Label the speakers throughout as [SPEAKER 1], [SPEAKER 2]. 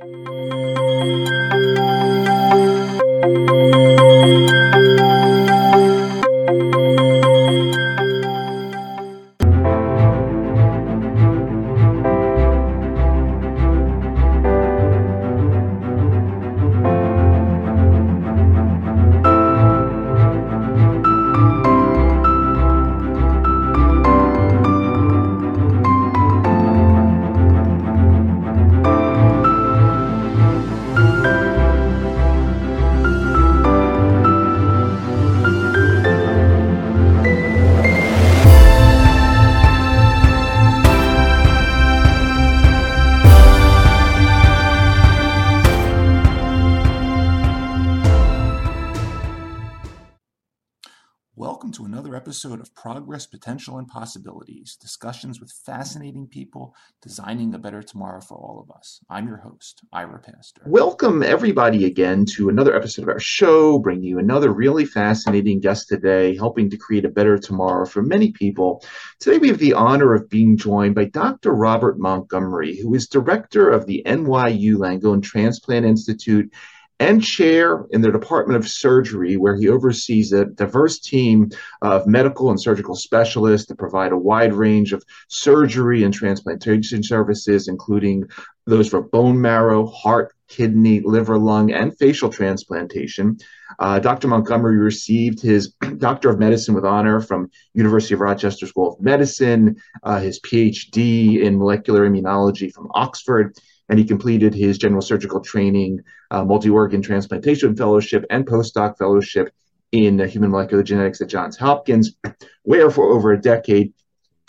[SPEAKER 1] episode Potential, and Possibilities discussions with fascinating people designing a better tomorrow for all of us. I'm your host, Ira Pastor.
[SPEAKER 2] Welcome, everybody, again to another episode of our show, bringing you another really fascinating guest today, helping to create a better tomorrow for many people. Today, we have the honor of being joined by Dr. Robert Montgomery, who is director of the NYU Langone Transplant Institute and chair in the Department of Surgery, where he oversees a diverse team of medical and surgical specialists that provide a wide range of surgery and transplantation services, including those for bone marrow, heart, kidney, liver, lung, and facial transplantation. Uh, Dr. Montgomery received his Doctor of Medicine with honor from University of Rochester School of Medicine, uh, his PhD in molecular immunology from Oxford, and he completed his general surgical training, uh, multi organ transplantation fellowship, and postdoc fellowship in human molecular genetics at Johns Hopkins, where for over a decade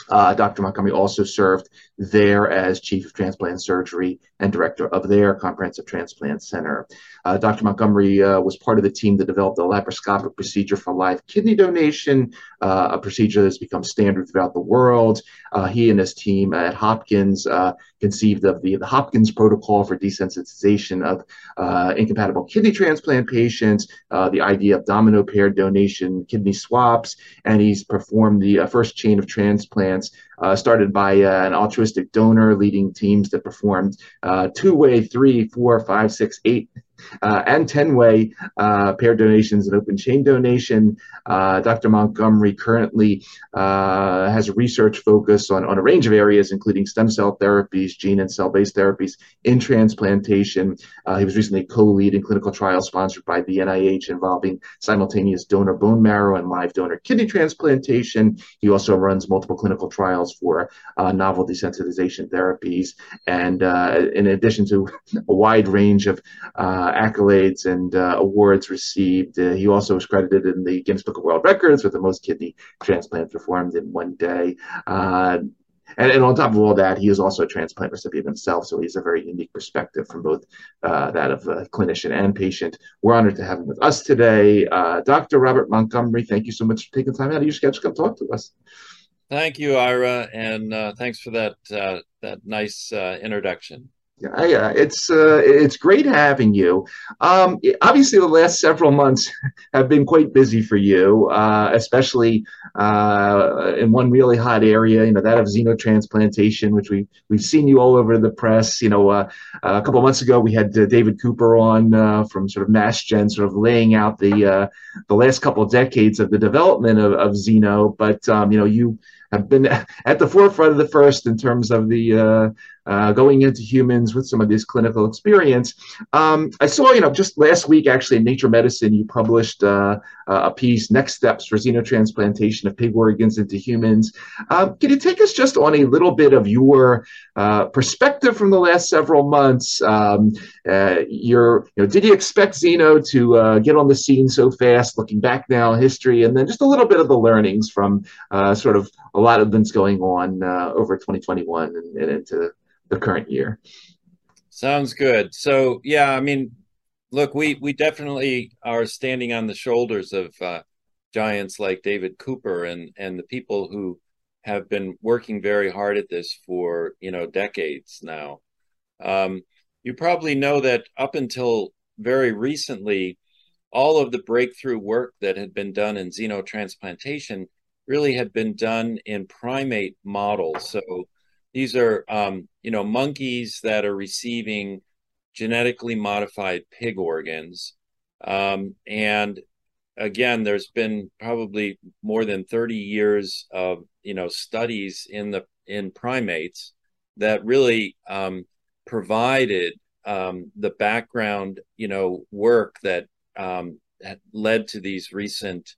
[SPEAKER 2] uh, Dr. Montgomery also served there as chief of transplant surgery and director of their comprehensive transplant center. Uh, Dr. Montgomery uh, was part of the team that developed the laparoscopic procedure for live kidney donation, uh, a procedure that's become standard throughout the world. Uh, he and his team at Hopkins uh, conceived of the, the Hopkins protocol for desensitization of incompatible kidney transplant patients, the idea of domino paired donation kidney swaps, and he's performed the first chain of transplants uh, started by uh, an altruistic donor leading teams that performed uh, two way, three, four, five, six, eight uh, and 10 way uh, pair donations and open chain donation. Uh, Dr. Montgomery currently uh, has a research focus on, on a range of areas, including stem cell therapies, gene and cell based therapies in transplantation. Uh, he was recently co lead in clinical trials sponsored by the NIH involving simultaneous donor bone marrow and live donor kidney transplantation. He also runs multiple clinical trials for uh, novel desensitization therapies. And in addition to a wide range of accolades and uh, awards received. Uh, he also was credited in the Guinness Book of World Records with the most kidney transplants performed in one day. Uh, and, and, on top of all that, he is also a transplant recipient himself, so he's a very unique perspective from both uh, that of a clinician and patient. We're honored to have him with us today. Uh, Dr. Robert Montgomery, thank you so much for taking time out of your schedule to come talk to us.
[SPEAKER 3] Thank you, Ira, and uh, thanks for that that nice introduction.
[SPEAKER 2] Yeah, it's uh, it's great having you. Um, obviously, the last several months have been quite busy for you, uh, especially uh, in one really hot area. You know that of xenotransplantation, which we we've seen you all over the press. You know, uh, a couple months ago we had uh, David Cooper on uh, from sort of MassGen, sort of laying out the the last couple of decades of the development of, of Xeno. But um, you know, you have been at the forefront of the first in terms of the uh, uh, going into humans with some of this clinical experience. Um, I saw, you know, just last week actually in Nature Medicine, you published uh, a piece, Next Steps for Xenotransplantation of Pig Organs into Humans. Um, can you take us just on a little bit of your uh, perspective from the last several months? Um, uh, your, you know, did you expect Xeno to uh, get on the scene so fast, looking back now history, and then just a little bit of the learnings from sort of a lot of things going on over 2021 and, and into the current year.
[SPEAKER 3] Sounds good. So yeah, I mean, look, we we definitely are standing on the shoulders of uh, giants like David Cooper and and the people who have been working very hard at this for you know decades now. Um, you probably know that up until very recently, all of the breakthrough work that had been done in xenotransplantation really had been done in primate models. So these are, um, you know, monkeys that are receiving genetically modified pig organs. Um, and again, there's been probably more than 30 years of you know studies in the in primates that really um, provided um, the background you know work that um, led to these recent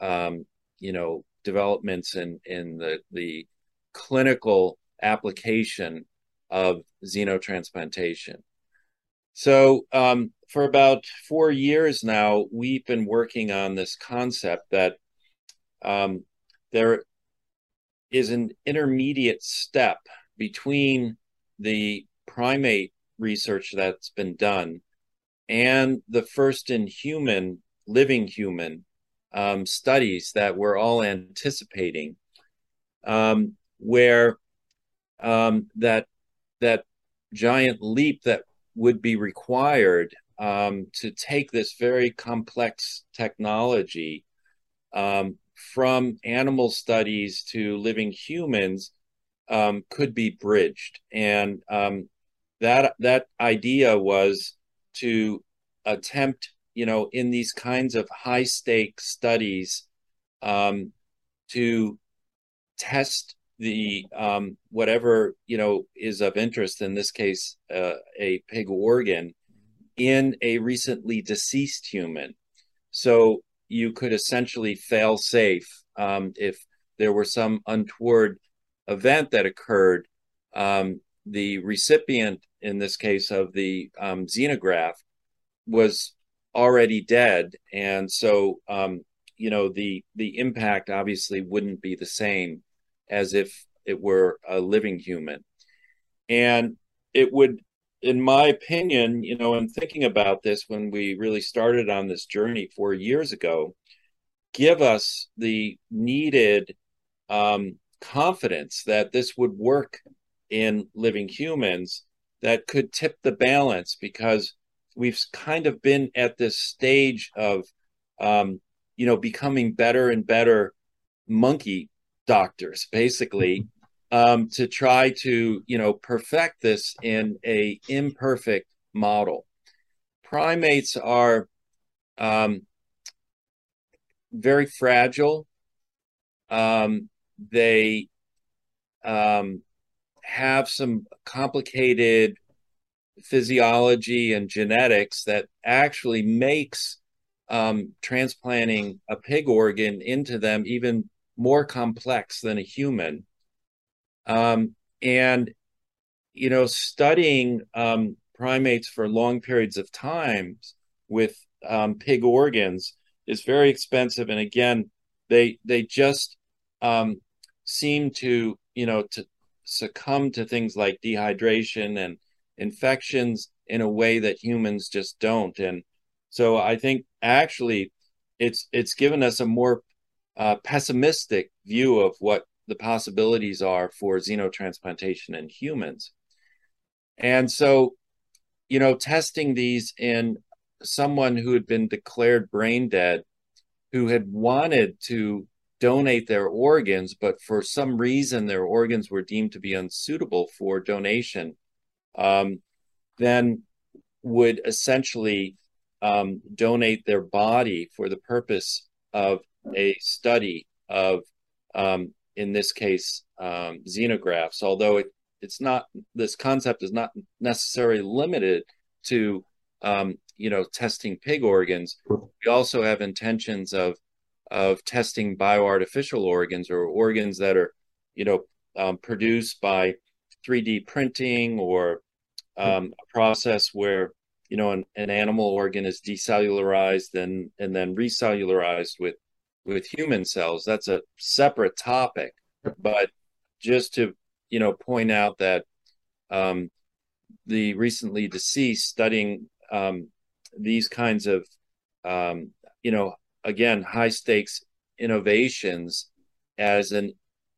[SPEAKER 3] um, you know developments in in the the clinical application of xenotransplantation. So, um, for about four years now, we've been working on this concept that um, there is an intermediate step between the primate research that's been done and the first in human, living human um, studies that we're all anticipating, um, where um, that that giant leap that would be required um, to take this very complex technology um, from animal studies to living humans um, could be bridged, and um, that that idea was to attempt, you know, in these kinds of high stake studies, um, to test the um, whatever you know is of interest in this case uh, a pig organ in a recently deceased human. So you could essentially fail safe um, if there were some untoward event that occurred um, the recipient in this case of the um, xenograft was already dead. And so um, you know the the impact obviously wouldn't be the same as if it were a living human. And it would, in my opinion, you know, in thinking about this when we really started on this journey four years ago, give us the needed um, confidence that this would work in living humans that could tip the balance because we've kind of been at this stage of um, you know becoming better and better monkey doctors, basically, um, to try to you know perfect this in a imperfect model. Primates are um, very fragile. Um, they um, have some complicated physiology and genetics that actually makes um, transplanting a pig organ into them even more complex than a human. Um, and, you know, studying um, primates for long periods of time with um, pig organs is very expensive. And again, they they just um, seem to, you know, to succumb to things like dehydration and infections in a way that humans just don't. And so I think actually it's it's given us a more uh, pessimistic view of what the possibilities are for xenotransplantation in humans. And so, you know, testing these in someone who had been declared brain dead, who had wanted to donate their organs, but for some reason their organs were deemed to be unsuitable for donation, um, then would essentially um, donate their body for the purpose of a study of, um, in this case, um, xenografts, although it, it's not, this concept is not necessarily limited to, um, you know, testing pig organs. We also have intentions of, of testing bioartificial organs or organs that are, you know, um, produced by 3D printing or um, a process where you know an, an, animal organ is decellularized and and then recellularized with with human cells that's a separate topic. But just to you know point out that um, the recently deceased studying um, these kinds of um, you know again high stakes innovations as an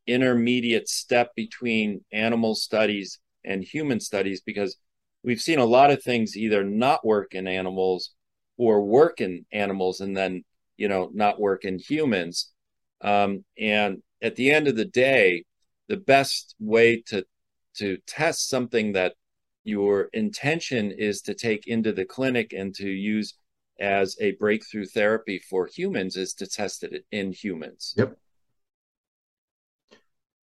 [SPEAKER 3] intermediate step between animal studies and human studies because we've seen a lot of things either not work in animals or work in animals and then you know not work in humans um, and at the end of the day the best way to to test something that your intention is to take into the clinic and to use as a breakthrough therapy for humans is to test it in humans.
[SPEAKER 2] Yep.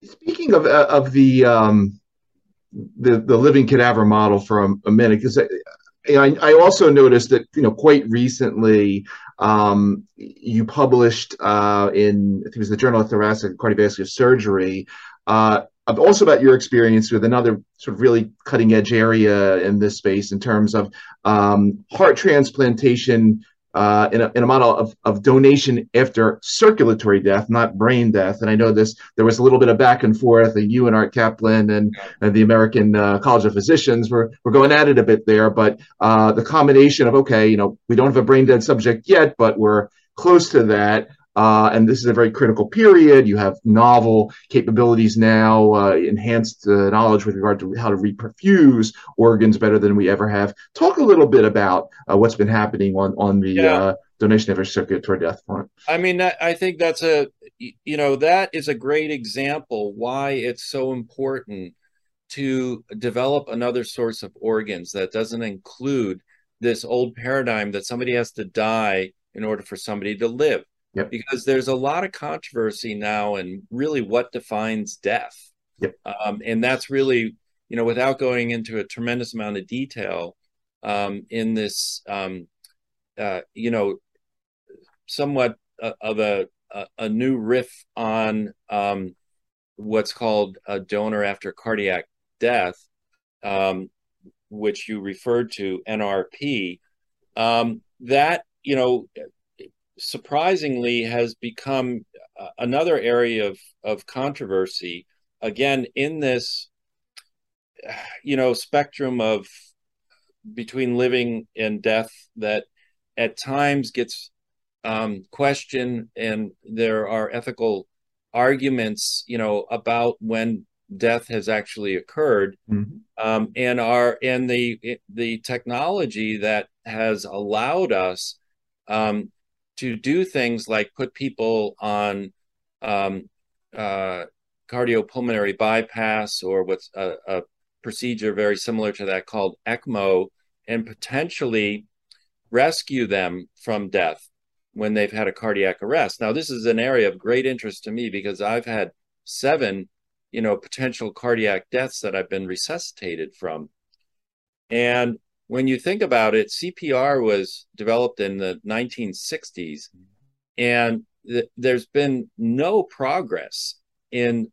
[SPEAKER 2] Speaking of uh, of the um, the the living cadaver model for a, a minute, because I, I also noticed that you know quite recently um, you published uh, in I think it was the Journal of Thoracic and Cardiovascular Surgery uh, also about your experience with another sort of really cutting edge area in this space in terms of um, heart transplantation uh, in, a, in a model of, of donation after circulatory death, not brain death. And I know this, there was a little bit of back and forth. And you and Art Caplan and, and the American uh, College of Physicians were, were going at it a bit there. But uh, the combination of, okay, you know, we don't have a brain dead subject yet, but we're close to that. Uh, and this is a very critical period. You have novel capabilities now, uh, enhanced uh, knowledge with regard to how to reperfuse organs better than we ever have. Talk a little bit about uh, what's been happening on on the yeah. Uh, donation of a circulatory death front.
[SPEAKER 3] I mean, I think that's a you know that is a great example why it's so important to develop another source of organs that doesn't include this old paradigm that somebody has to die in order for somebody to live
[SPEAKER 2] Yep.
[SPEAKER 3] Because there's a lot of controversy now and really what defines death.
[SPEAKER 2] Yep.
[SPEAKER 3] Um, and that's really, you know, without going into a tremendous amount of detail um, in this, um, uh, you know, somewhat uh, of a, a, a, new riff on um, what's called a donor after cardiac death, um, which you referred to, NRP. Um, that, you know, surprisingly has become uh, another area of, of controversy again in this you know spectrum of between living and death that at times gets um, questioned and there are ethical arguments you know about when death has actually occurred mm-hmm. um, and our and the the technology that has allowed us um, to do things like put people on um, uh, cardiopulmonary bypass or what's a, a, procedure very similar to that called ECMO and potentially rescue them from death when they've had a cardiac arrest. Now, this is an area of great interest to me because I've had seven, you know, potential cardiac deaths that I've been resuscitated from. And when you think about it, CPR was developed in the 1960s, and th- there's been no progress in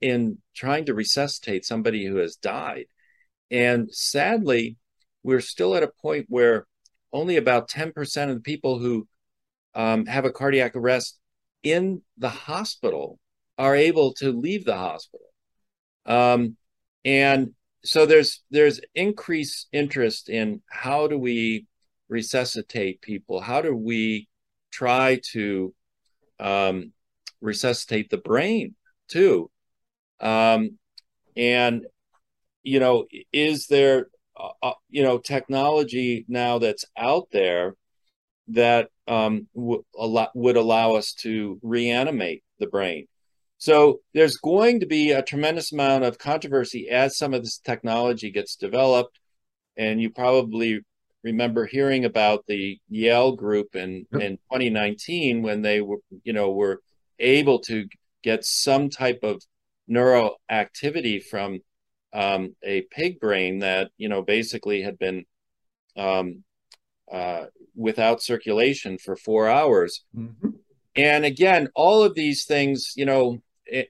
[SPEAKER 3] in trying to resuscitate somebody who has died. And sadly, we're still at a point where only about 10% of the people who um, have a cardiac arrest in the hospital are able to leave the hospital. Um, and so there's there's increased interest in how do we resuscitate people? How do we try to um, resuscitate the brain too? Um, and you know is there uh, uh you know technology now that's out there that um, would allow us to reanimate the brain so there's going to be a tremendous amount of controversy as some of this technology gets developed. And you probably remember hearing about the Yale group in, yep. in 2019 when they were, you know, were able to get some type of neuroactivity from um, a pig brain that, you know, basically had been um, uh, without circulation for four hours. Mm-hmm. And again, all of these things, you know,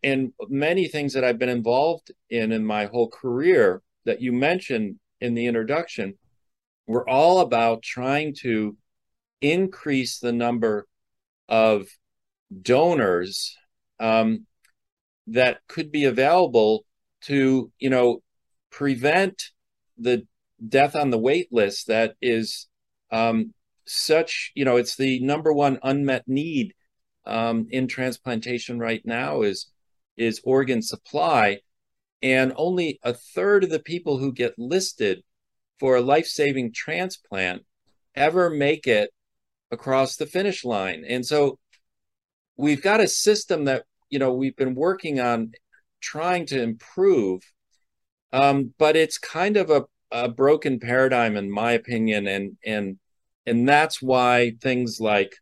[SPEAKER 3] and many things that I've been involved in in my whole career that you mentioned in the introduction were all about trying to increase the number of donors um, that could be available to you know prevent the death on the wait list that is um, such you know it's the number one unmet need um, in transplantation right now is is organ supply, and only a third of the people who get listed for a life-saving transplant ever make it across the finish line. And so we've got a system that you know we've been working on trying to improve, um, but it's kind of a a broken paradigm, in my opinion, and and and that's why things like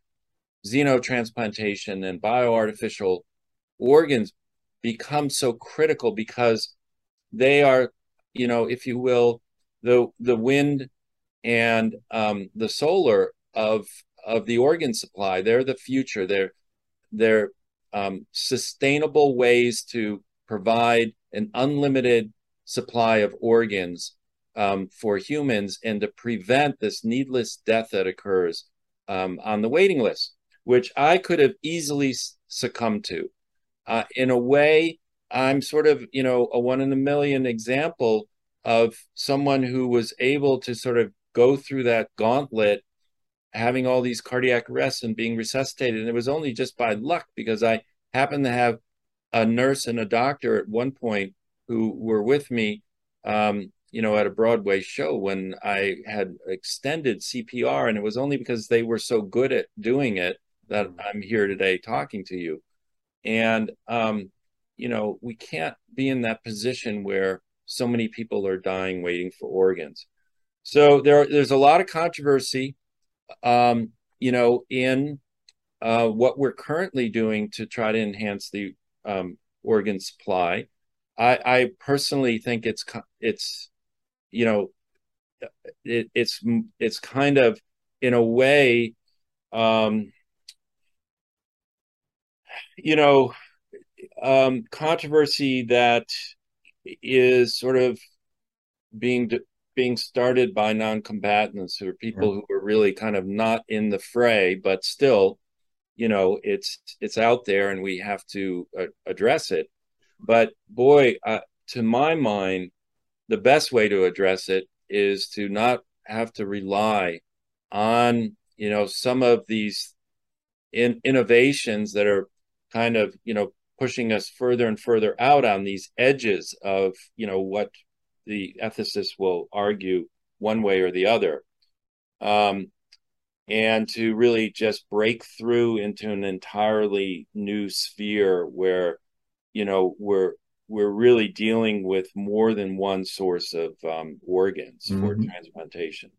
[SPEAKER 3] xenotransplantation and bioartificial organs become so critical because they are, you know, if you will, the the wind and um, the solar of of the organ supply. They're the future. They're they're um, sustainable ways to provide an unlimited supply of organs um, for humans and to prevent this needless death that occurs um, on the waiting list, which I could have easily succumbed to. Uh, in a way, I'm sort of, you know, a one in a million example of someone who was able to sort of go through that gauntlet, having all these cardiac arrests and being resuscitated. And it was only just by luck because I happened to have a nurse and a doctor at one point who were with me, um, you know, at a Broadway show when I had extended CPR. And it was only because they were so good at doing it that. I'm here today talking to you. And, um, you know, we can't be in that position where so many people are dying waiting for organs. So there, there's a lot of controversy, um, you know, in uh, what we're currently doing to try to enhance the um, organ supply. I, I, personally think it's it's you know it, it's it's kind of in a way um, you know um, controversy that is sort of being being started by non-combatants who are people who are really kind of not in the fray but still you know it's it's out there and we have to uh, address it. But boy uh, to my mind the best way to address it is to not have to rely on you know some of these in, innovations that are kind of you know pushing us further and further out on these edges of you know what the ethicists will argue one way or the other um, and to really just break through into an entirely new sphere where you know we're we're really dealing with more than one source of um, organs mm-hmm. for transplantation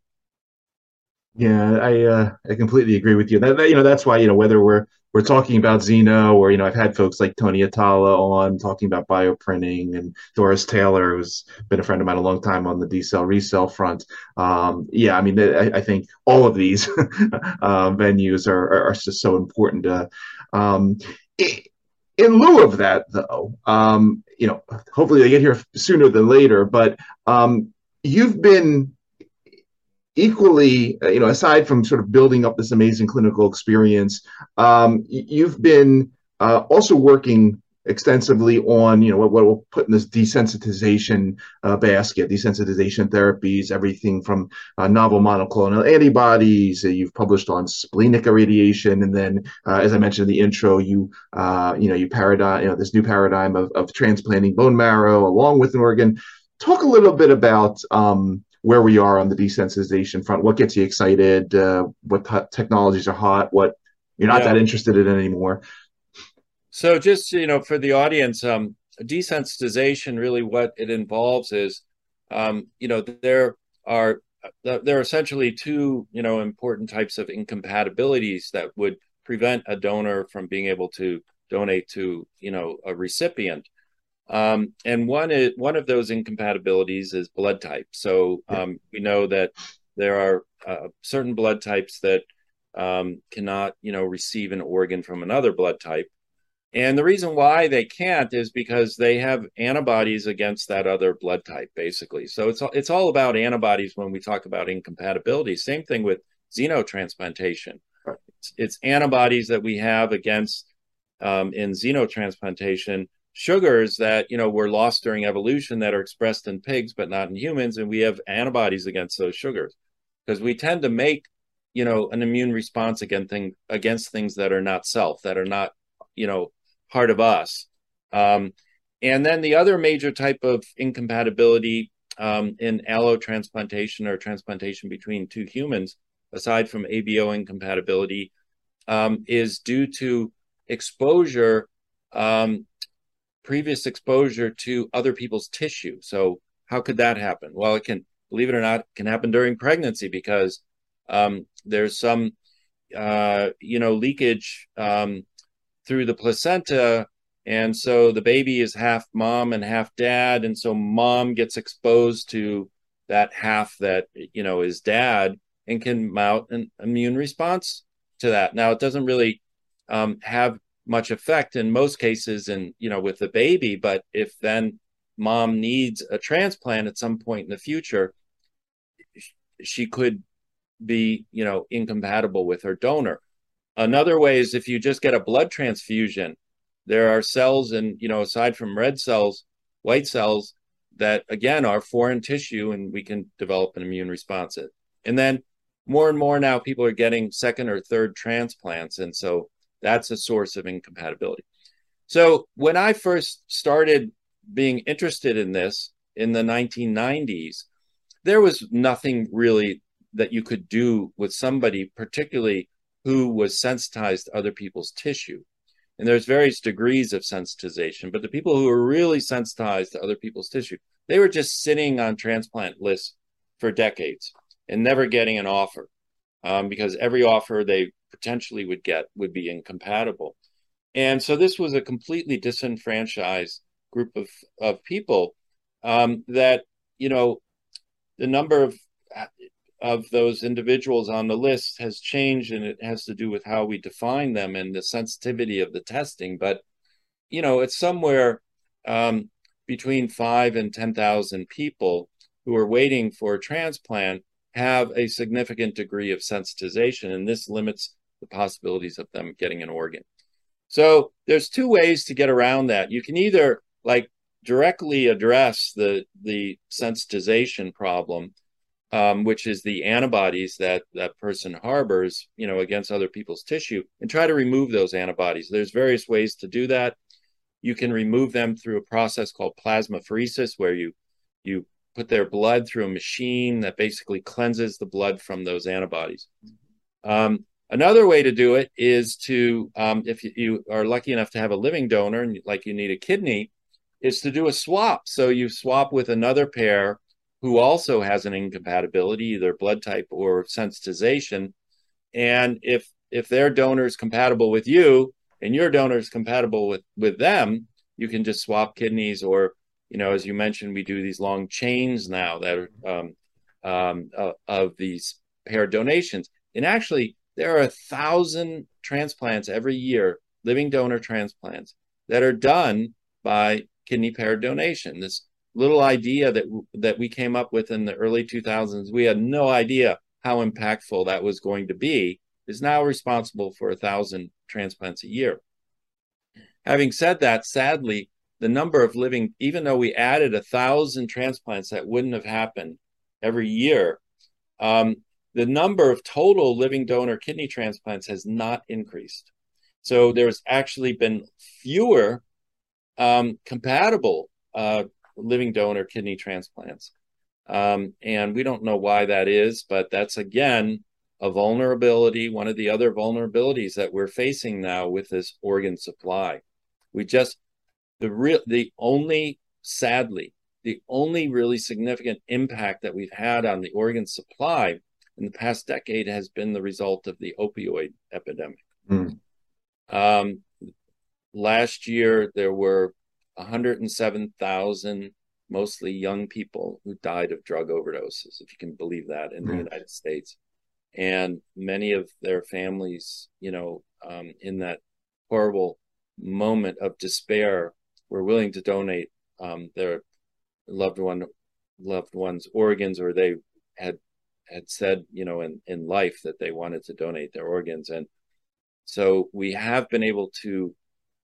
[SPEAKER 2] yeah i uh, i completely agree with you that, that, you know that's why you know whether we're we're talking about Xeno, or you know, I've had folks like Tony Atala on talking about bioprinting, and Doris Taylor, who's been a friend of mine a long time on the D cell ReCell front. Um, yeah, I mean, I, I, think all of these uh, venues are, are, are just so important. To, um, in lieu of that, though, um, you know, hopefully they get here sooner than later. But um, you've been equally, uh, you know, aside from sort of building up this amazing clinical experience, um, you've been uh, also working extensively on, you know, what, what we'll put in this desensitization uh, basket, desensitization therapies, everything from uh, novel monoclonal antibodies. Uh, you've published on splenic irradiation, and then, uh, as I mentioned in the intro, you, you know, you paradigm, you know, this new paradigm of, of transplanting bone marrow along with an organ. Talk a little bit about um, where we are on the desensitization front. What gets you excited? Uh, what t- technologies are hot? What you're not yeah. that interested in anymore?
[SPEAKER 3] So, just you know, for the audience, um, desensitization really what it involves is, um, you know, there are there are essentially two you know important types of incompatibilities that would prevent a donor from being able to donate to you know a recipient um, and one is, one of those incompatibilities is blood type. So um, we know that there are uh, certain blood types that um, cannot, you know, receive an organ from another blood type. And the reason why they can't is because they have antibodies against that other blood type, basically. So it's it's all about antibodies when we talk about incompatibility. Same thing with xenotransplantation. It's, it's antibodies that we have against um, in xenotransplantation sugars that you know were lost during evolution that are expressed in pigs but not in humans and we have antibodies against those sugars. Because we tend to make you know an immune response against thing, against things that are not self that are not you know part of us. Um, and then the other major type of incompatibility um, in allotransplantation or transplantation between two humans aside from abo incompatibility um, is due to exposure um, previous exposure to other people's tissue. So how could that happen? Well, it can believe it or not, can happen during pregnancy because um, there's some, uh, you know, leakage um, through the placenta. And so the baby is half mom and half dad. And so mom gets exposed to that half that, you know, is dad and can mount an immune response to that. Now, it doesn't really um, have much effect in most cases and you know with the baby but if then mom needs a transplant at some point in the future she could be you know incompatible with her donor. Another way is if you just get a blood transfusion there are cells and you know aside from red cells white cells that again are foreign tissue and we can develop an immune response. And then more and more now people are getting second or third transplants. And so that's a source of incompatibility. So when I first started being interested in this in the 1990s, there was nothing really that you could do with somebody, particularly who was sensitized to other people's tissue. And there's various degrees of sensitization, but the people who were really sensitized to other people's tissue, they were just sitting on transplant lists for decades and never getting an offer um, because every offer they potentially would get would be incompatible. And so this was a completely disenfranchised group of, of people um, that, you know, the number of of those individuals on the list has changed and it has to do with how we define them and the sensitivity of the testing. But, you know, it's somewhere um, between five and 10,000 people who are waiting for a transplant have a significant degree of sensitization. And this limits the possibilities of them getting an organ. So there's two ways to get around that. You can either like directly address the the sensitization problem, um, which is the antibodies that that person harbors, you know, against other people's tissue, and try to remove those antibodies. There's various ways to do that. You can remove them through a process called plasmapheresis, where you you put their blood through a machine that basically cleanses the blood from those antibodies. Um, Another way to do it is to, um, if you are lucky enough to have a living donor and like you need a kidney, is to do a swap. So you swap with another pair who also has an incompatibility, either blood type or sensitization. And if if their donor is compatible with you and your donor is compatible with with them, you can just swap kidneys. Or you know, as you mentioned, we do these long chains now that are um, um, uh, of these pair donations. And actually, there are a thousand transplants every year, living donor transplants that are done by kidney pair donation. This little idea that that we came up with in the early 2000s, we had no idea how impactful that was going to be, is now responsible for a thousand transplants a year. Having said that, sadly, the number of living, even though we added a thousand transplants that wouldn't have happened every year, um, the number of total living donor kidney transplants has not increased. So there's actually been fewer um, compatible uh, living donor kidney transplants. Um, and we don't know why that is, but that's again a vulnerability, one of the other vulnerabilities that we're facing now with this organ supply. We just, the real, the only, sadly, the only really significant impact that we've had on the organ supply in the past decade has been the result of the opioid epidemic. Mm. Um, last year, there were 107,000 mostly young people who died of drug overdoses, if you can believe that, in mm. the United States. And many of their families, you know, um, in that horrible moment of despair, were willing to donate um, their loved one loved one's organs, or they had had said, you know, in, in life that they wanted to donate their organs. And so we have been able to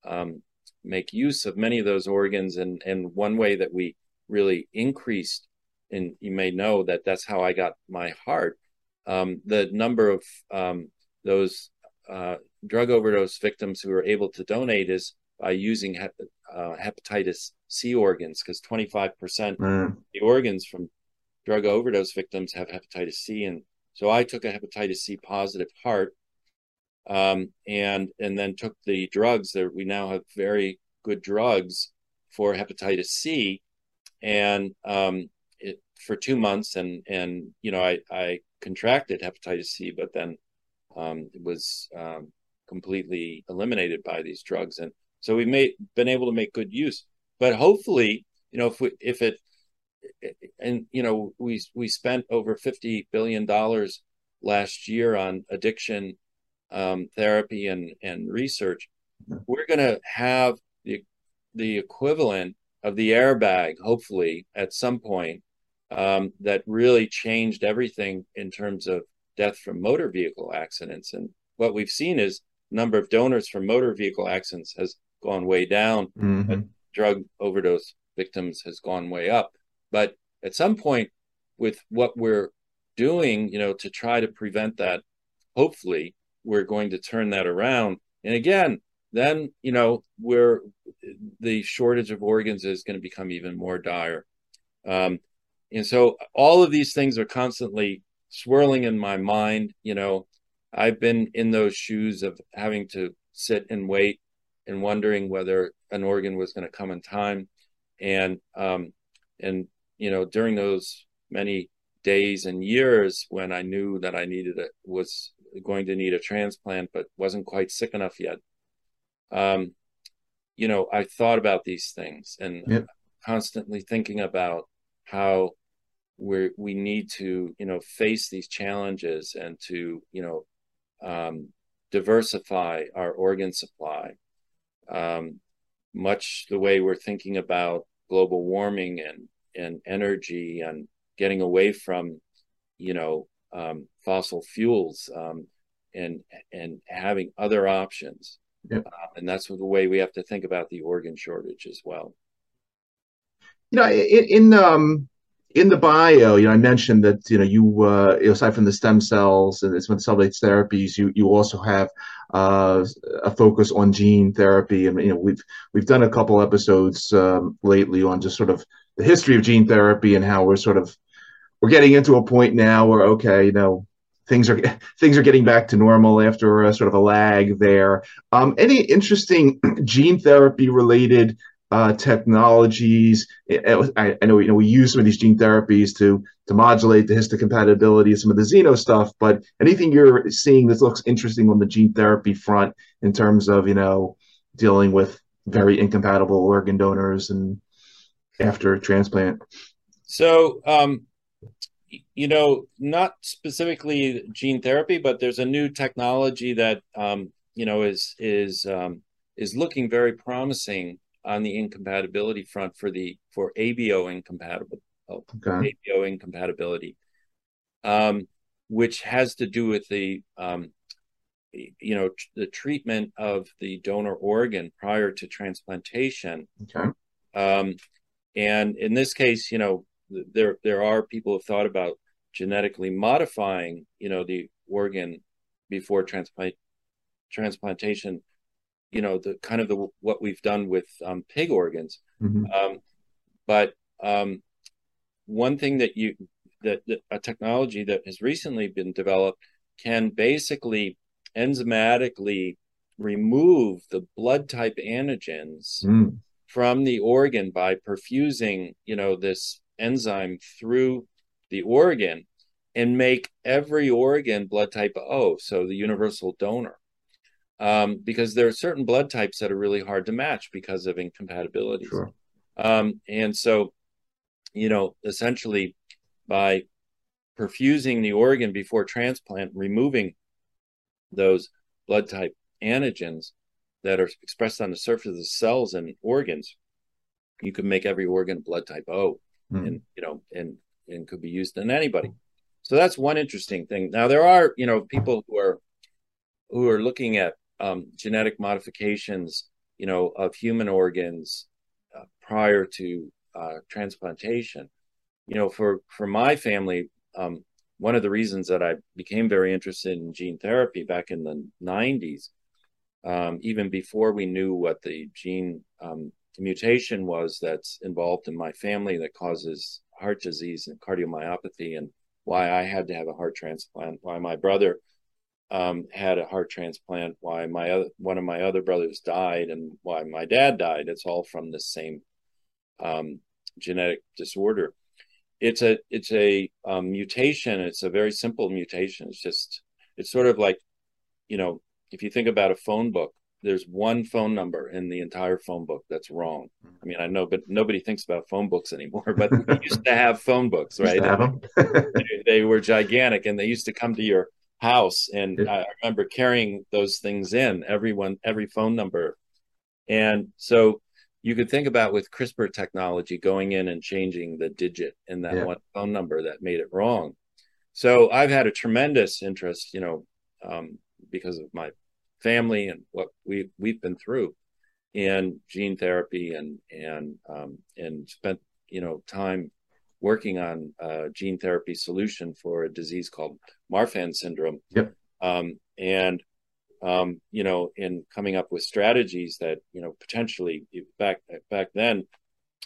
[SPEAKER 3] um, make use of many of those organs. And, and one way that we really increased, and you may know that that's how I got my heart, um, the number of um, those uh, drug overdose victims who are able to donate is by using hep- uh, hepatitis C organs, because 25% mm. of the organs from drug overdose victims have hepatitis C, and so I took a hepatitis C positive heart, um, and and then took the drugs. That we now have very good drugs for hepatitis C, and um, it for two months, and and you know I I contracted hepatitis C, but then um, it was um, completely eliminated by these drugs, and so we've made been able to make good use. But hopefully, you know, if we if it and you know we we spent over 50 billion dollars last year on addiction um, therapy and and research. We're going to have the the equivalent of the airbag hopefully at some point um, that really changed everything in terms of death from motor vehicle accidents. And what we've seen is number of donors from motor vehicle accidents has gone way down.
[SPEAKER 2] Mm-hmm.
[SPEAKER 3] drug overdose victims has gone way up but at some point, with what we're doing, you know, to try to prevent that, hopefully, we're going to turn that around. And again, then you know, we're the shortage of organs is going to become even more dire. Um, and so all of these things are constantly swirling in my mind. You know, I've been in those shoes of having to sit and wait and wondering whether an organ was going to come in time. And um, and you know, during those many days and years when I knew that I needed it, was going to need a transplant, but wasn't quite sick enough yet. Um, you know, I thought about these things and yep. constantly thinking about how we we need to, you know, face these challenges and to, you know, um, diversify our organ supply. Um, much the way we're thinking about global warming and and energy and getting away from, you know, um, fossil fuels um, and and having other options.
[SPEAKER 2] Yep.
[SPEAKER 3] Uh, and that's the way we have to think about the organ shortage as well.
[SPEAKER 2] You know, in, in um in the bio, you know, I mentioned that you know you uh, aside from the stem cells and some cell-based therapies, you you also have uh, a focus on gene therapy, and you know we've we've done a couple episodes um, lately on just sort of the history of gene therapy and how we're sort of we're getting into a point now where okay, you know, things are things are getting back to normal after a, sort of a lag there. Um, any interesting gene therapy related uh, technologies? I, I, know you know we use some of these gene therapies to to modulate the histocompatibility of some of the xeno stuff, but anything you're seeing that looks interesting on the gene therapy front in terms of you know dealing with very incompatible organ donors and after transplant?
[SPEAKER 3] So, um, you know, not specifically gene therapy, but there's a new technology that um, you know is is um, is looking very promising on the incompatibility front for the for ABO incompatible okay. ABO incompatibility, um, which has to do with the um, you know the treatment of the donor organ prior to transplantation.
[SPEAKER 2] Okay.
[SPEAKER 3] Um, and in this case, you know, there there are people who have thought about genetically modifying, you know, the organ before transplant transplantation. You know, the kind of the what we've done with um, pig organs.
[SPEAKER 2] Mm-hmm.
[SPEAKER 3] Um, but um, one thing that you that, that a technology that has recently been developed can basically enzymatically remove the blood type antigens
[SPEAKER 2] mm
[SPEAKER 3] from the organ by perfusing, you know, this enzyme through the organ and make every organ blood type O, so the universal donor. Um, because there are certain blood types that are really hard to match because of incompatibilities.
[SPEAKER 2] Sure.
[SPEAKER 3] Um, and so, you know, essentially by perfusing the organ before transplant, removing those blood type antigens, that are expressed on the surface of the cells and organs, you can make every organ blood type O,
[SPEAKER 2] mm.
[SPEAKER 3] and you know, and and could be used in anybody. So that's one interesting thing. Now there are you know people who are who are looking at um, genetic modifications, you know, of human organs uh, prior to uh, transplantation. You know, for for my family, um, one of the reasons that I became very interested in gene therapy back in the '90s um, even before we knew what the gene um, mutation was that's involved in my family that causes heart disease and cardiomyopathy, and why I had to have a heart transplant, why my brother um, had a heart transplant, why my other, one of my other brothers died, and why my dad died. It's all from the same um, genetic disorder. it's a it's a um, mutation. It's a very simple mutation. It's just it's sort of like, you know, if you think about a phone book, there's one phone number in the entire phone book that's wrong. Mm-hmm. I mean, I know, but nobody thinks about phone books anymore. But we used to have phone books, right? they, they, were gigantic, and they used to come to your house, and yeah. I remember carrying those things in everyone, every phone number, and so you could think about with CRISPR technology going in and changing the digit in that yeah. one phone number that made it wrong. So I've had a tremendous interest, you know, um, because of my family and what we we've been through in gene therapy and and um, and spent you know time working on a gene therapy solution for a disease called Marfan syndrome.
[SPEAKER 2] Yep.
[SPEAKER 3] Um, and um, you know, in coming up with strategies that you know potentially back back then,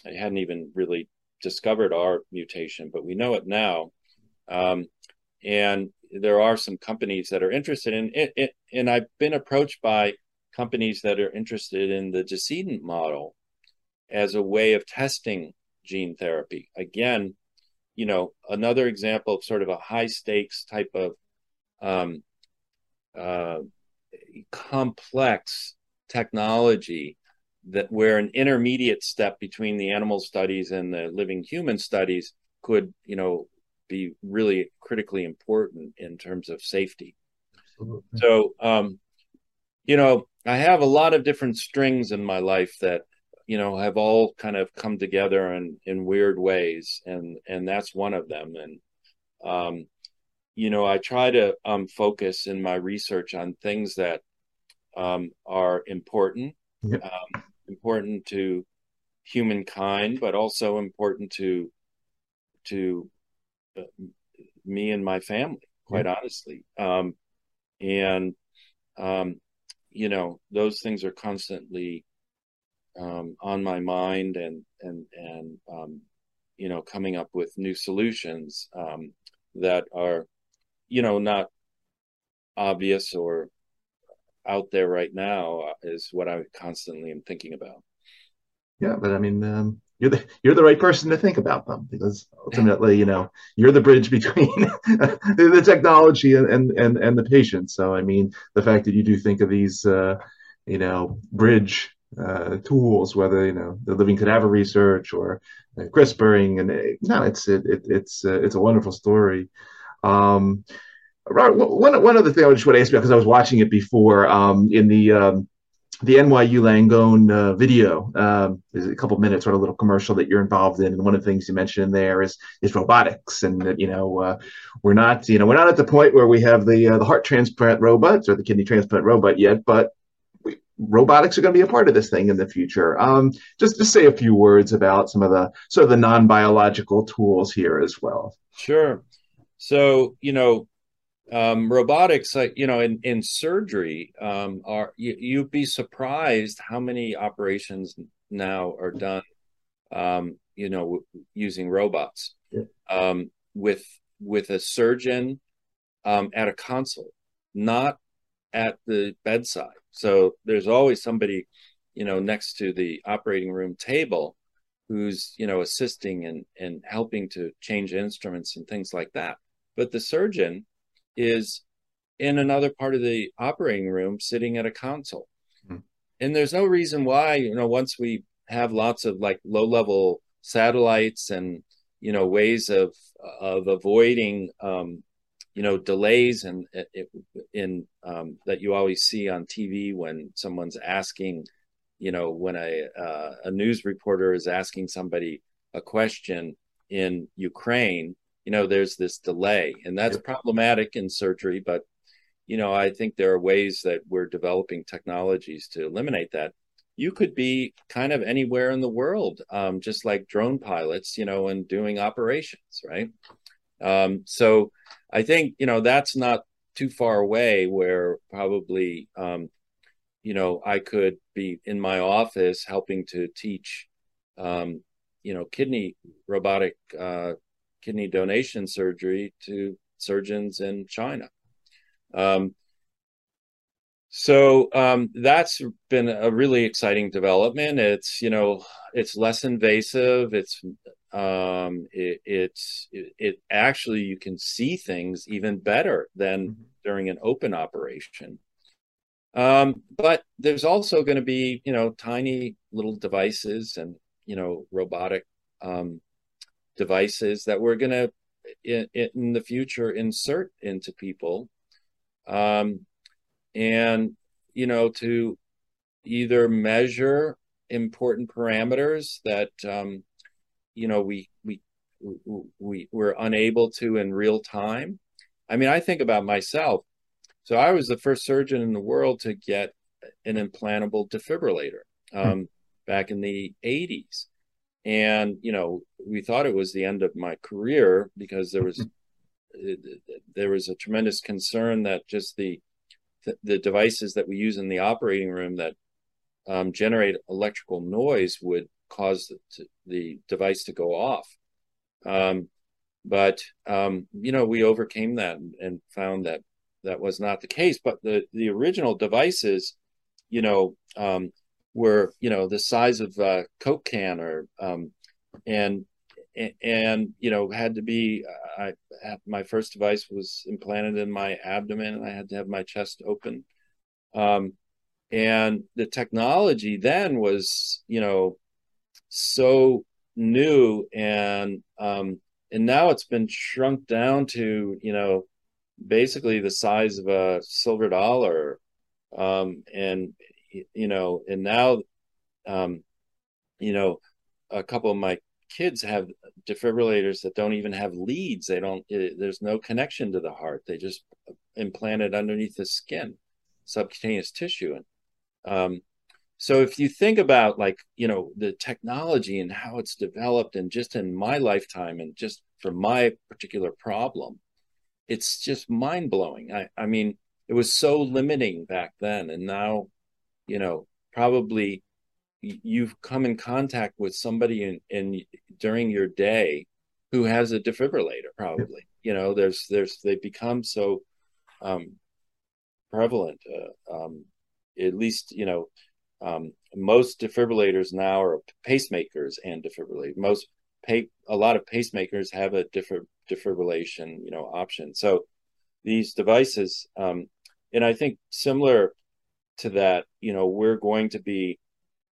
[SPEAKER 3] I hadn't even really discovered our mutation, but we know it now. Um, and there are some companies that are interested in it, it, and I've been approached by companies that are interested in the decedent model as a way of testing gene therapy. Again, you know, another example of sort of a high stakes type of um, uh, complex technology that where an intermediate step between the animal studies and the living human studies could, you know, be really critically important in terms of safety. Absolutely. So, um, you know, I have a lot of different strings in my life that you know have all kind of come together in in weird ways, and and that's one of them. And um, you know, I try to um, focus in my research on things that um, are important, yep. um, important to humankind, but also important to to me and my family, quite mm-hmm. honestly. Um, and um, you know, those things are constantly um, on my mind, and and and um, you know, coming up with new solutions um, that are, you know, not obvious or out there right now is what I constantly am thinking about.
[SPEAKER 2] Yeah, but I mean, um, you're the you're the right person to think about them because ultimately, you know, you're the bridge between the technology and, and and the patient. So, I mean, the fact that you do think of these, uh, you know, bridge uh, tools, whether you know the living cadaver research or uh, CRISPRing, and uh, no, it's it, it it's uh, it's a wonderful story. Um, one one other thing I just want to ask you because I was watching it before um, in the um, the NYU Langone uh, video. Um, there's a couple minutes or a little commercial that you're involved in, and one of the things you mentioned in there is is robotics, and that you know uh, we're not you know we're not at the point where we have the uh, the heart transplant robots or the kidney transplant robot yet, but we, robotics are going to be a part of this thing in the future. Um, just to say a few words about some of the sort of the non biological tools here as well.
[SPEAKER 3] Sure. So you know um, robotics, like you know, in in surgery, um, are you, you'd be surprised how many operations now are done, um, you know, using robots, yeah. um, with with a surgeon um, at a console, not at the bedside. So there's always somebody, you know, next to the operating room table who's you know assisting and and helping to change instruments and things like that. But the surgeon is in another part of the operating room sitting at a console. Mm-hmm. And there's no reason why, you know, once we have lots of like low level satellites and, you know, ways of, of avoiding, um, you know, delays and in, in um, that you always see on TV when someone's asking, you know, when a, uh, a news reporter is asking somebody a question in Ukraine, you know there's this delay and that's yep. problematic in surgery but you know i think there are ways that we're developing technologies to eliminate that you could be kind of anywhere in the world um, just like drone pilots you know and doing operations right um, so i think you know that's not too far away where probably um, you know i could be in my office helping to teach um, you know kidney robotic uh, kidney donation surgery to surgeons in China. Um, so um, that's been a really exciting development. It's you know it's less invasive. It's Um, it, it's it, it, actually you can see things even better than mm-hmm. during an open operation. Um, but there's also going to be you know tiny little devices and you know robotic um, devices that we're going to in, in, the future insert into people, um, and you know to either measure important parameters that um, you know we we we we're unable to in real time. I mean, I think about myself. So I was the first surgeon in the world to get an implantable defibrillator um, back in the 80s. And, you know, we thought it was the end of my career because there was there was a tremendous concern that just the the devices that we use in the operating room that um, generate electrical noise would cause the, the device to go off. Um, but um, you know, we overcame that and, and, found that that was not the case. But the the original devices, you know, um, were you know the size of a Coke can or um, and and you know had to be I my first device was implanted in my abdomen and I had to have my chest open. Um, and the technology then was you know so new and um, and now it's been shrunk down to you know basically the size of a silver dollar um, and you know and now um, you know a couple of my kids have defibrillators that don't even have leads they don't it, there's no connection to the heart they just implant it underneath the skin subcutaneous tissue and um, so if you think about like, you know, the technology and how it's developed and just in my lifetime and just for my particular problem, it's just mind blowing. I, I mean, it was so limiting back then. And now, you know, probably you've come in contact with somebody in, in during your day who has a defibrillator probably you know there's there's they become so um prevalent uh, um at least you know um, most defibrillators now are pacemakers and defibrillators. Most pay, a lot of pacemakers have a different defibrillation, you know, option. So these devices, um, and I think similar to that, you know, we're going to be,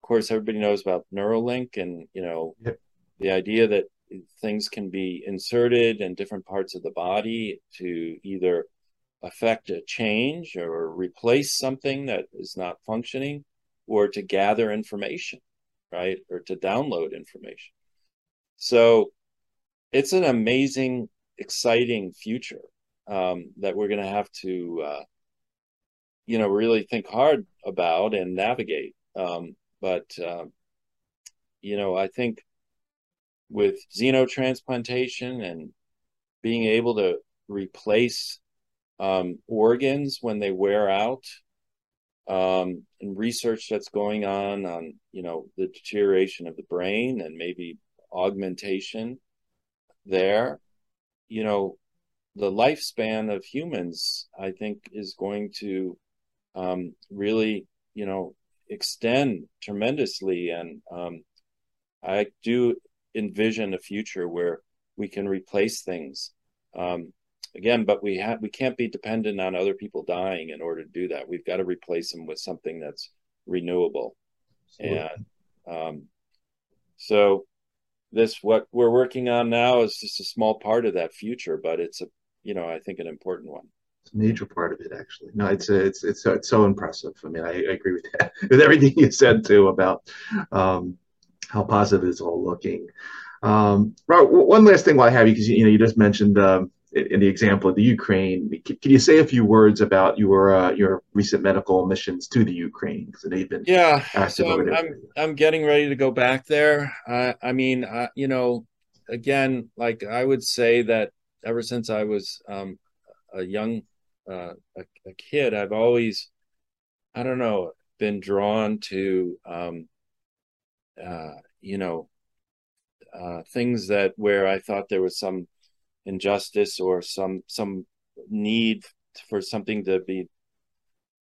[SPEAKER 3] of course, everybody knows about Neuralink, and you know, yep. the idea that things can be inserted in different parts of the body to either affect a change or replace something that is not functioning or to gather information, right? Or to download information. So it's an amazing, exciting future um, that we're going to have to, uh, you know, really think hard about and navigate. Um, but, uh, you know, I think with xenotransplantation and being able to replace um, organs when they wear out um, and research that's going on on you know the deterioration of the brain and maybe augmentation there you know the lifespan of humans i think is going to um, really you know extend tremendously. And um, i do envision a future where we can replace things. Um, again but we have we can't be dependent on other people dying in order to do that. We've got to replace them with something that's renewable. Absolutely. and um, so this what we're working on now is just a small part of that future but it's a you know i think an important one
[SPEAKER 2] it's a major part of it actually no it's it's it's it's so impressive i mean i, I agree with that with everything you said too about um, how positive it's all looking um, Robert, one last thing while I have you, because you know you just mentioned um, in the example of the Ukraine, can, can you say a few words about your uh, your recent medical missions to the Ukraine? Because they've been
[SPEAKER 3] yeah. So I'm, I'm, I'm getting ready to go back there. Uh, I mean, uh, you know, again, like I would say that ever since I was um, a young uh, a, a, kid, I've always, I don't know, been drawn to, um, uh, you know, uh, things that where I thought there was some injustice or some some need for something to be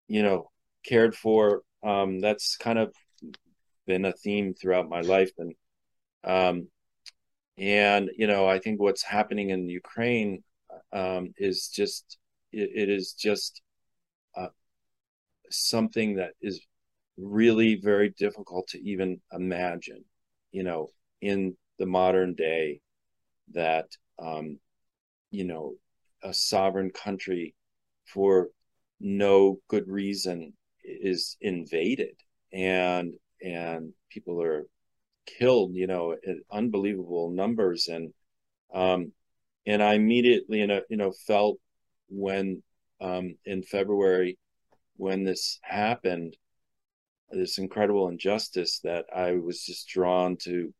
[SPEAKER 3] you know cared for. Um that's kind of been a theme throughout my life. And um and you know I think what's happening in Ukraine um, is just it, it is just uh, something that is really very difficult to even imagine. You know, in the modern day, that um, you know a sovereign country for no good reason is invaded and and people are killed you know unbelievable numbers and um and i immediately you know you know felt when um in february when this happened this incredible injustice that i was just drawn to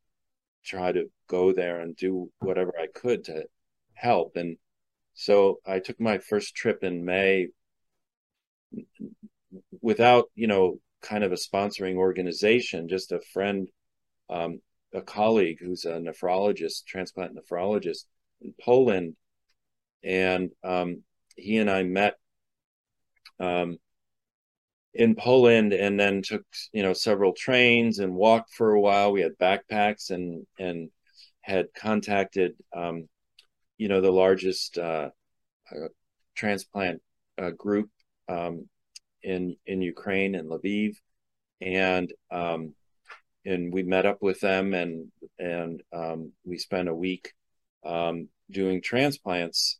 [SPEAKER 3] try to go there and do whatever i could to help. And so i took my first trip in may without you know kind of a sponsoring organization just a friend um, a colleague who's a nephrologist transplant nephrologist in poland. And um, he and i met um, in poland and then took you know several trains and walked for a while we had backpacks and and had contacted um, you know the largest uh, uh, transplant uh, group um, in in Ukraine and Lviv, and um, and we met up with them and and um, we spent a week um, doing transplants.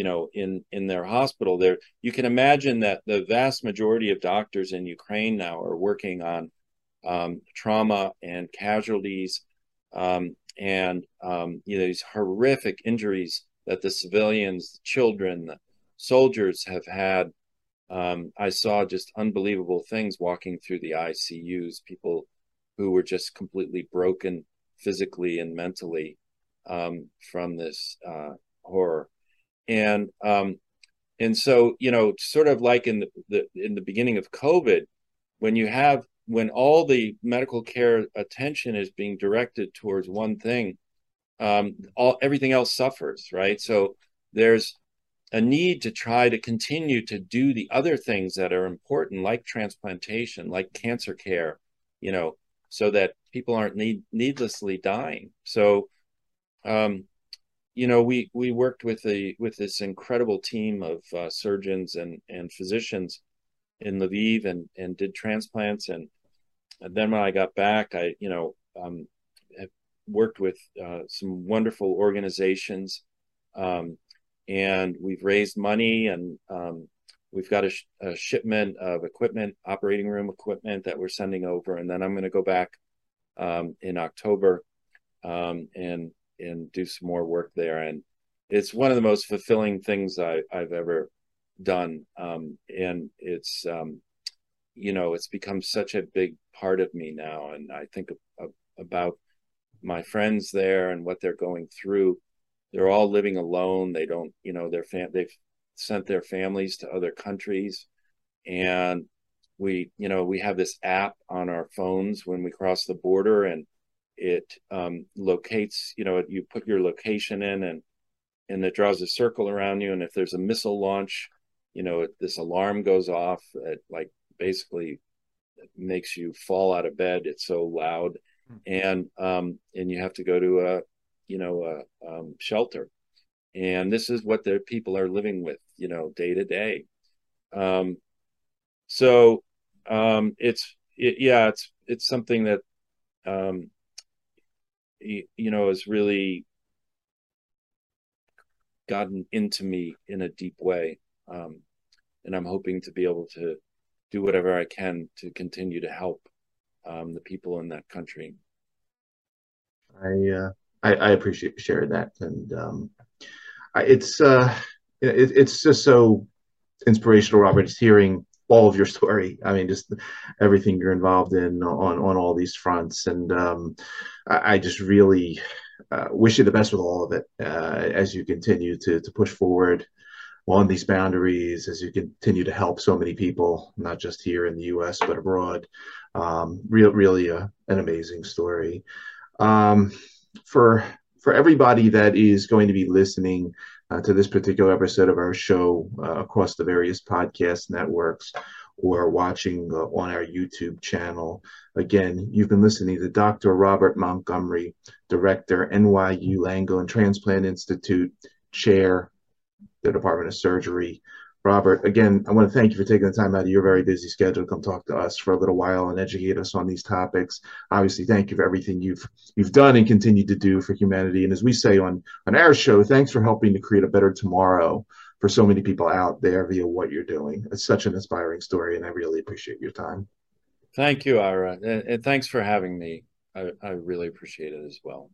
[SPEAKER 3] Um, you know, in in their hospital, there you can imagine that the vast majority of doctors in Ukraine now are working on um, trauma and casualties, um, and you know these horrific injuries that the civilians, the children, the soldiers have had um, I saw just unbelievable things walking through the ICUs, people who were just completely broken physically and mentally um, from this uh, horror. And um, and so you know, sort of like in the, the in the beginning of COVID, when you have when all the medical care attention is being directed towards one thing, um, all everything else suffers, right? So there's a need to try to continue to do the other things that are important, like transplantation, like cancer care, you know, so that people aren't need, needlessly dying. So, um, you know, we we worked with a with this incredible team of uh, surgeons and and physicians in Lviv and and did transplants and, and then when I got back, I you know um, worked with uh, some wonderful organizations. Um, and we've raised money and um, we've got a, sh- a, shipment of equipment, operating room equipment that we're sending over, and then I'm going to go back um, in October um, and and do some more work there. And it's one of the most fulfilling things I, have ever done, um, and it's um, you know it's become such a big part of me now, and I think of, of, about my friends there and what they're going through they're all living alone. They don't, you know, their fam they've sent their families to other countries, and we, you know, we have this app on our phones when we cross the border, and it um, locates, you know, you put your location in, and and it draws a circle around you, and if there's a missile launch, you know, it, this alarm goes off. It like basically makes you fall out of bed. It's so loud, hmm. and um, and you have to go to a you know, a um, shelter. And this is what the people are living with, you know, day to day. Um, so um, it's it, yeah, it's it's something that um, you, you know has really gotten into me in a deep way, um, and I'm hoping to be able to do whatever I can to continue to help um, the people in that country.
[SPEAKER 2] I uh, I, I appreciate sharing that, and um, it's uh, it, it's just so inspirational, Robert. Just hearing all of your story. I mean, just everything you're involved in on on all these fronts, and um, I, I, just really uh, wish you the best with all of it uh, as you continue to to push forward on these boundaries, as you continue to help so many people, not just here in the U.S. but abroad. Um, real, really, a, an amazing story. Um, for for everybody that is going to be listening uh, to this particular episode of our show uh, across the various podcast networks, or watching uh, on our YouTube channel. Again, you've been listening to Dr. Robert Montgomery, Director, NYU Langone Transplant Institute, Chair, the Department of Surgery. Robert, again, I want to thank you for taking the time out of your very busy schedule to come talk to us for a little while and educate us on these topics. Obviously, thank you for everything you've you've done and continue to do for humanity. And as we say on on our show, thanks for helping to create a better tomorrow for so many people out there via what you're doing. It's such an inspiring story, and I really appreciate your time.
[SPEAKER 3] Thank you, Ira, and, thanks for having me. I, I really appreciate it as well.